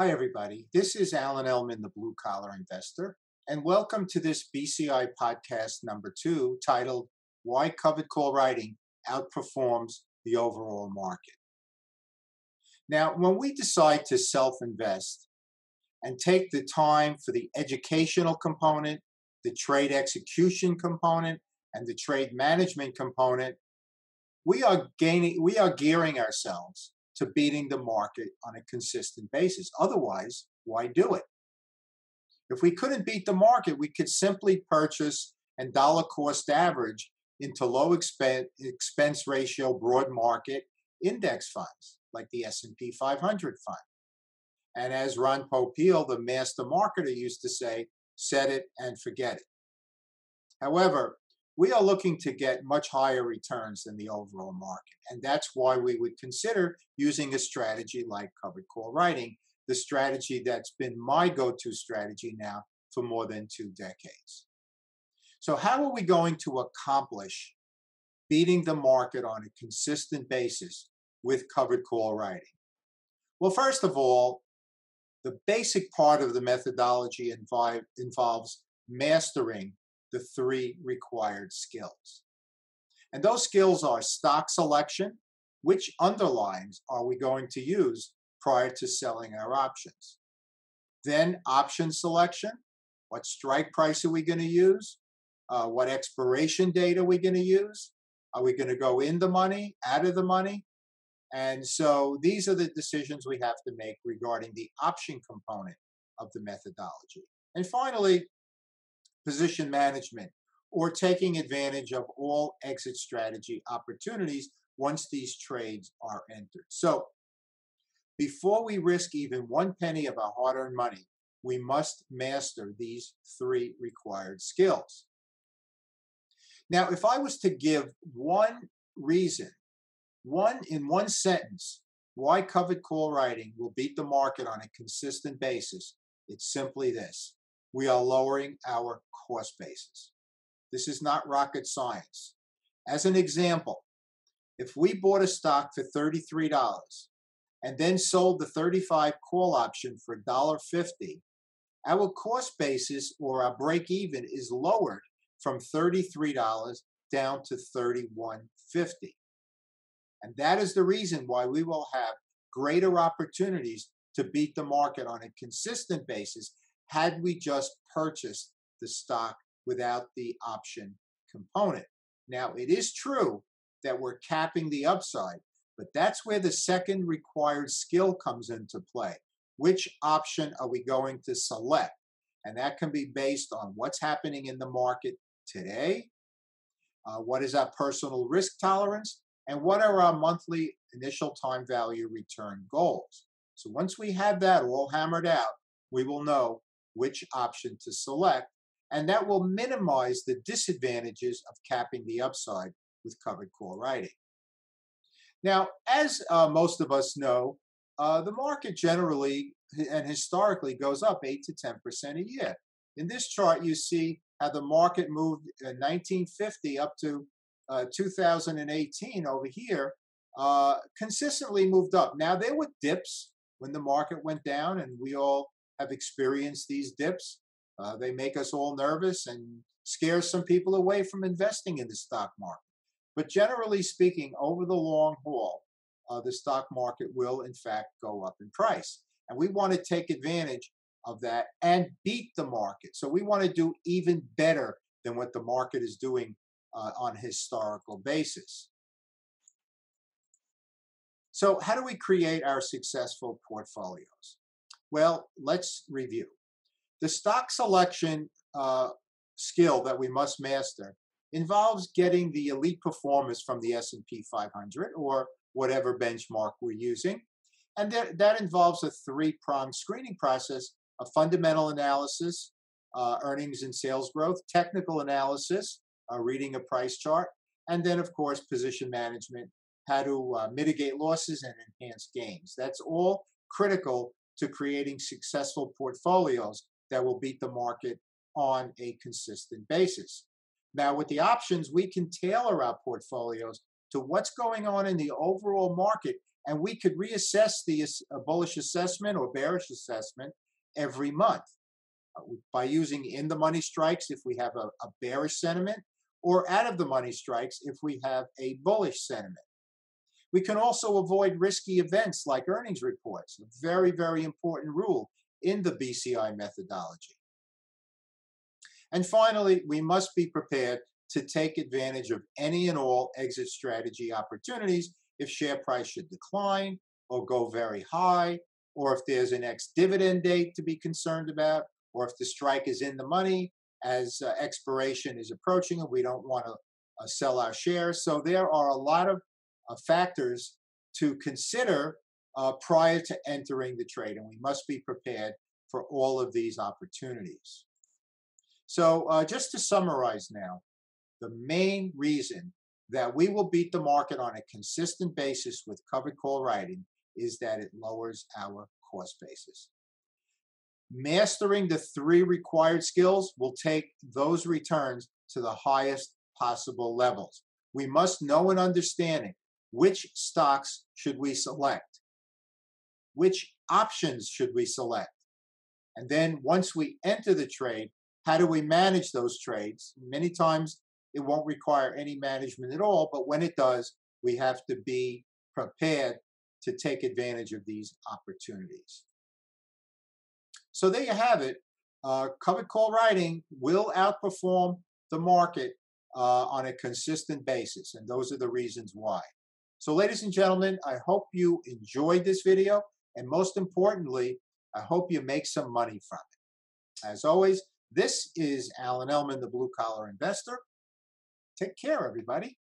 Hi, everybody. This is Alan Ellman, the Blue Collar Investor, and welcome to this BCI podcast number two titled Why Covered Call Writing Outperforms the Overall Market. Now, when we decide to self invest and take the time for the educational component, the trade execution component, and the trade management component, we are gaining, we are gearing ourselves to beating the market on a consistent basis. Otherwise, why do it? If we couldn't beat the market, we could simply purchase and dollar cost average into low expense, expense ratio broad market index funds like the S&P 500 fund. And as Ron Popeil, the master marketer, used to say, set it and forget it. However, we are looking to get much higher returns than the overall market. And that's why we would consider using a strategy like covered call writing, the strategy that's been my go to strategy now for more than two decades. So, how are we going to accomplish beating the market on a consistent basis with covered call writing? Well, first of all, the basic part of the methodology involves mastering the three required skills. And those skills are stock selection, which underlyings are we going to use prior to selling our options. Then option selection, what strike price are we going to use? Uh, what expiration date are we going to use? Are we going to go in the money, out of the money? And so these are the decisions we have to make regarding the option component of the methodology. And finally, position management, or taking advantage of all exit strategy opportunities once these trades are entered. So, before we risk even one penny of our hard earned money, we must master these three required skills. Now, if I was to give one reason, one in one sentence, why covered call writing will beat the market on a consistent basis, it's simply this we are lowering our cost basis. This is not rocket science. As an example, if we bought a stock for $33 and then sold the 35 call option for $1.50, our cost basis or our break even is lowered from $33 down to $31.50. And that is the reason why we will have greater opportunities to beat the market on a consistent basis had we just purchased the stock without the option component. Now, it is true that we're capping the upside, but that's where the second required skill comes into play. Which option are we going to select? And that can be based on what's happening in the market today, uh, what is our personal risk tolerance, and what are our monthly initial time value return goals. So once we have that all hammered out, we will know which option to select, and that will minimize the disadvantages of capping the upside with covered call writing. Now, as uh, most of us know, uh, the market generally and historically goes up 8 to 10% a year. In this chart, you see how the market moved in 1950 up to uh, 2018 over here, uh, consistently moved up. Now, there were dips when the market went down, and we all have experienced these dips. Uh, they make us all nervous and scare some people away from investing in the stock market. But generally speaking, over the long haul, uh, the stock market will in fact go up in price. And we want to take advantage of that and beat the market. So we want to do even better than what the market is doing uh, on historical basis. So how do we create our successful portfolios? Well, let's review. The stock selection uh, skill that we must master involves getting the elite performers from the S&P 500 or whatever benchmark we're using. And that, that involves a three-pronged screening process of fundamental analysis, uh, earnings and sales growth, technical analysis, uh, reading a price chart, and then, of course, position management, how to uh, mitigate losses and enhance gains. That's all critical to creating successful portfolios that will beat the market on a consistent basis. Now, with the options, we can tailor our portfolios to what's going on in the overall market, and we could reassess the bullish assessment or bearish assessment every month uh, by using in the money strikes if we have a, a bearish sentiment, or out of the money strikes if we have a bullish sentiment. We can also avoid risky events like earnings reports, a very, very important rule in the BCI methodology. And finally, we must be prepared to take advantage of any and all exit strategy opportunities if share price should decline or go very high, or if there's an ex dividend date to be concerned about, or if the strike is in the money as uh, expiration is approaching and we don't want to uh, sell our shares. So there are a lot of factors to consider uh, prior to entering the trade, and we must be prepared for all of these opportunities. So, uh, just to summarize now, the main reason that we will beat the market on a consistent basis with covered call writing is that it lowers our cost basis. Mastering the three required skills will take those returns to the highest possible levels. We must know and understanding which stocks should we select? Which options should we select? And then once we enter the trade, how do we manage those trades? Many times it won't require any management at all, but when it does, we have to be prepared to take advantage of these opportunities. So there you have it. Uh, covered call writing will outperform the market uh, on a consistent basis, and those are the reasons why. So ladies and gentlemen, I hope you enjoyed this video, and most importantly, I hope you make some money from it. As always, this is Alan Ellman, the Blue Collar Investor. Take care, everybody.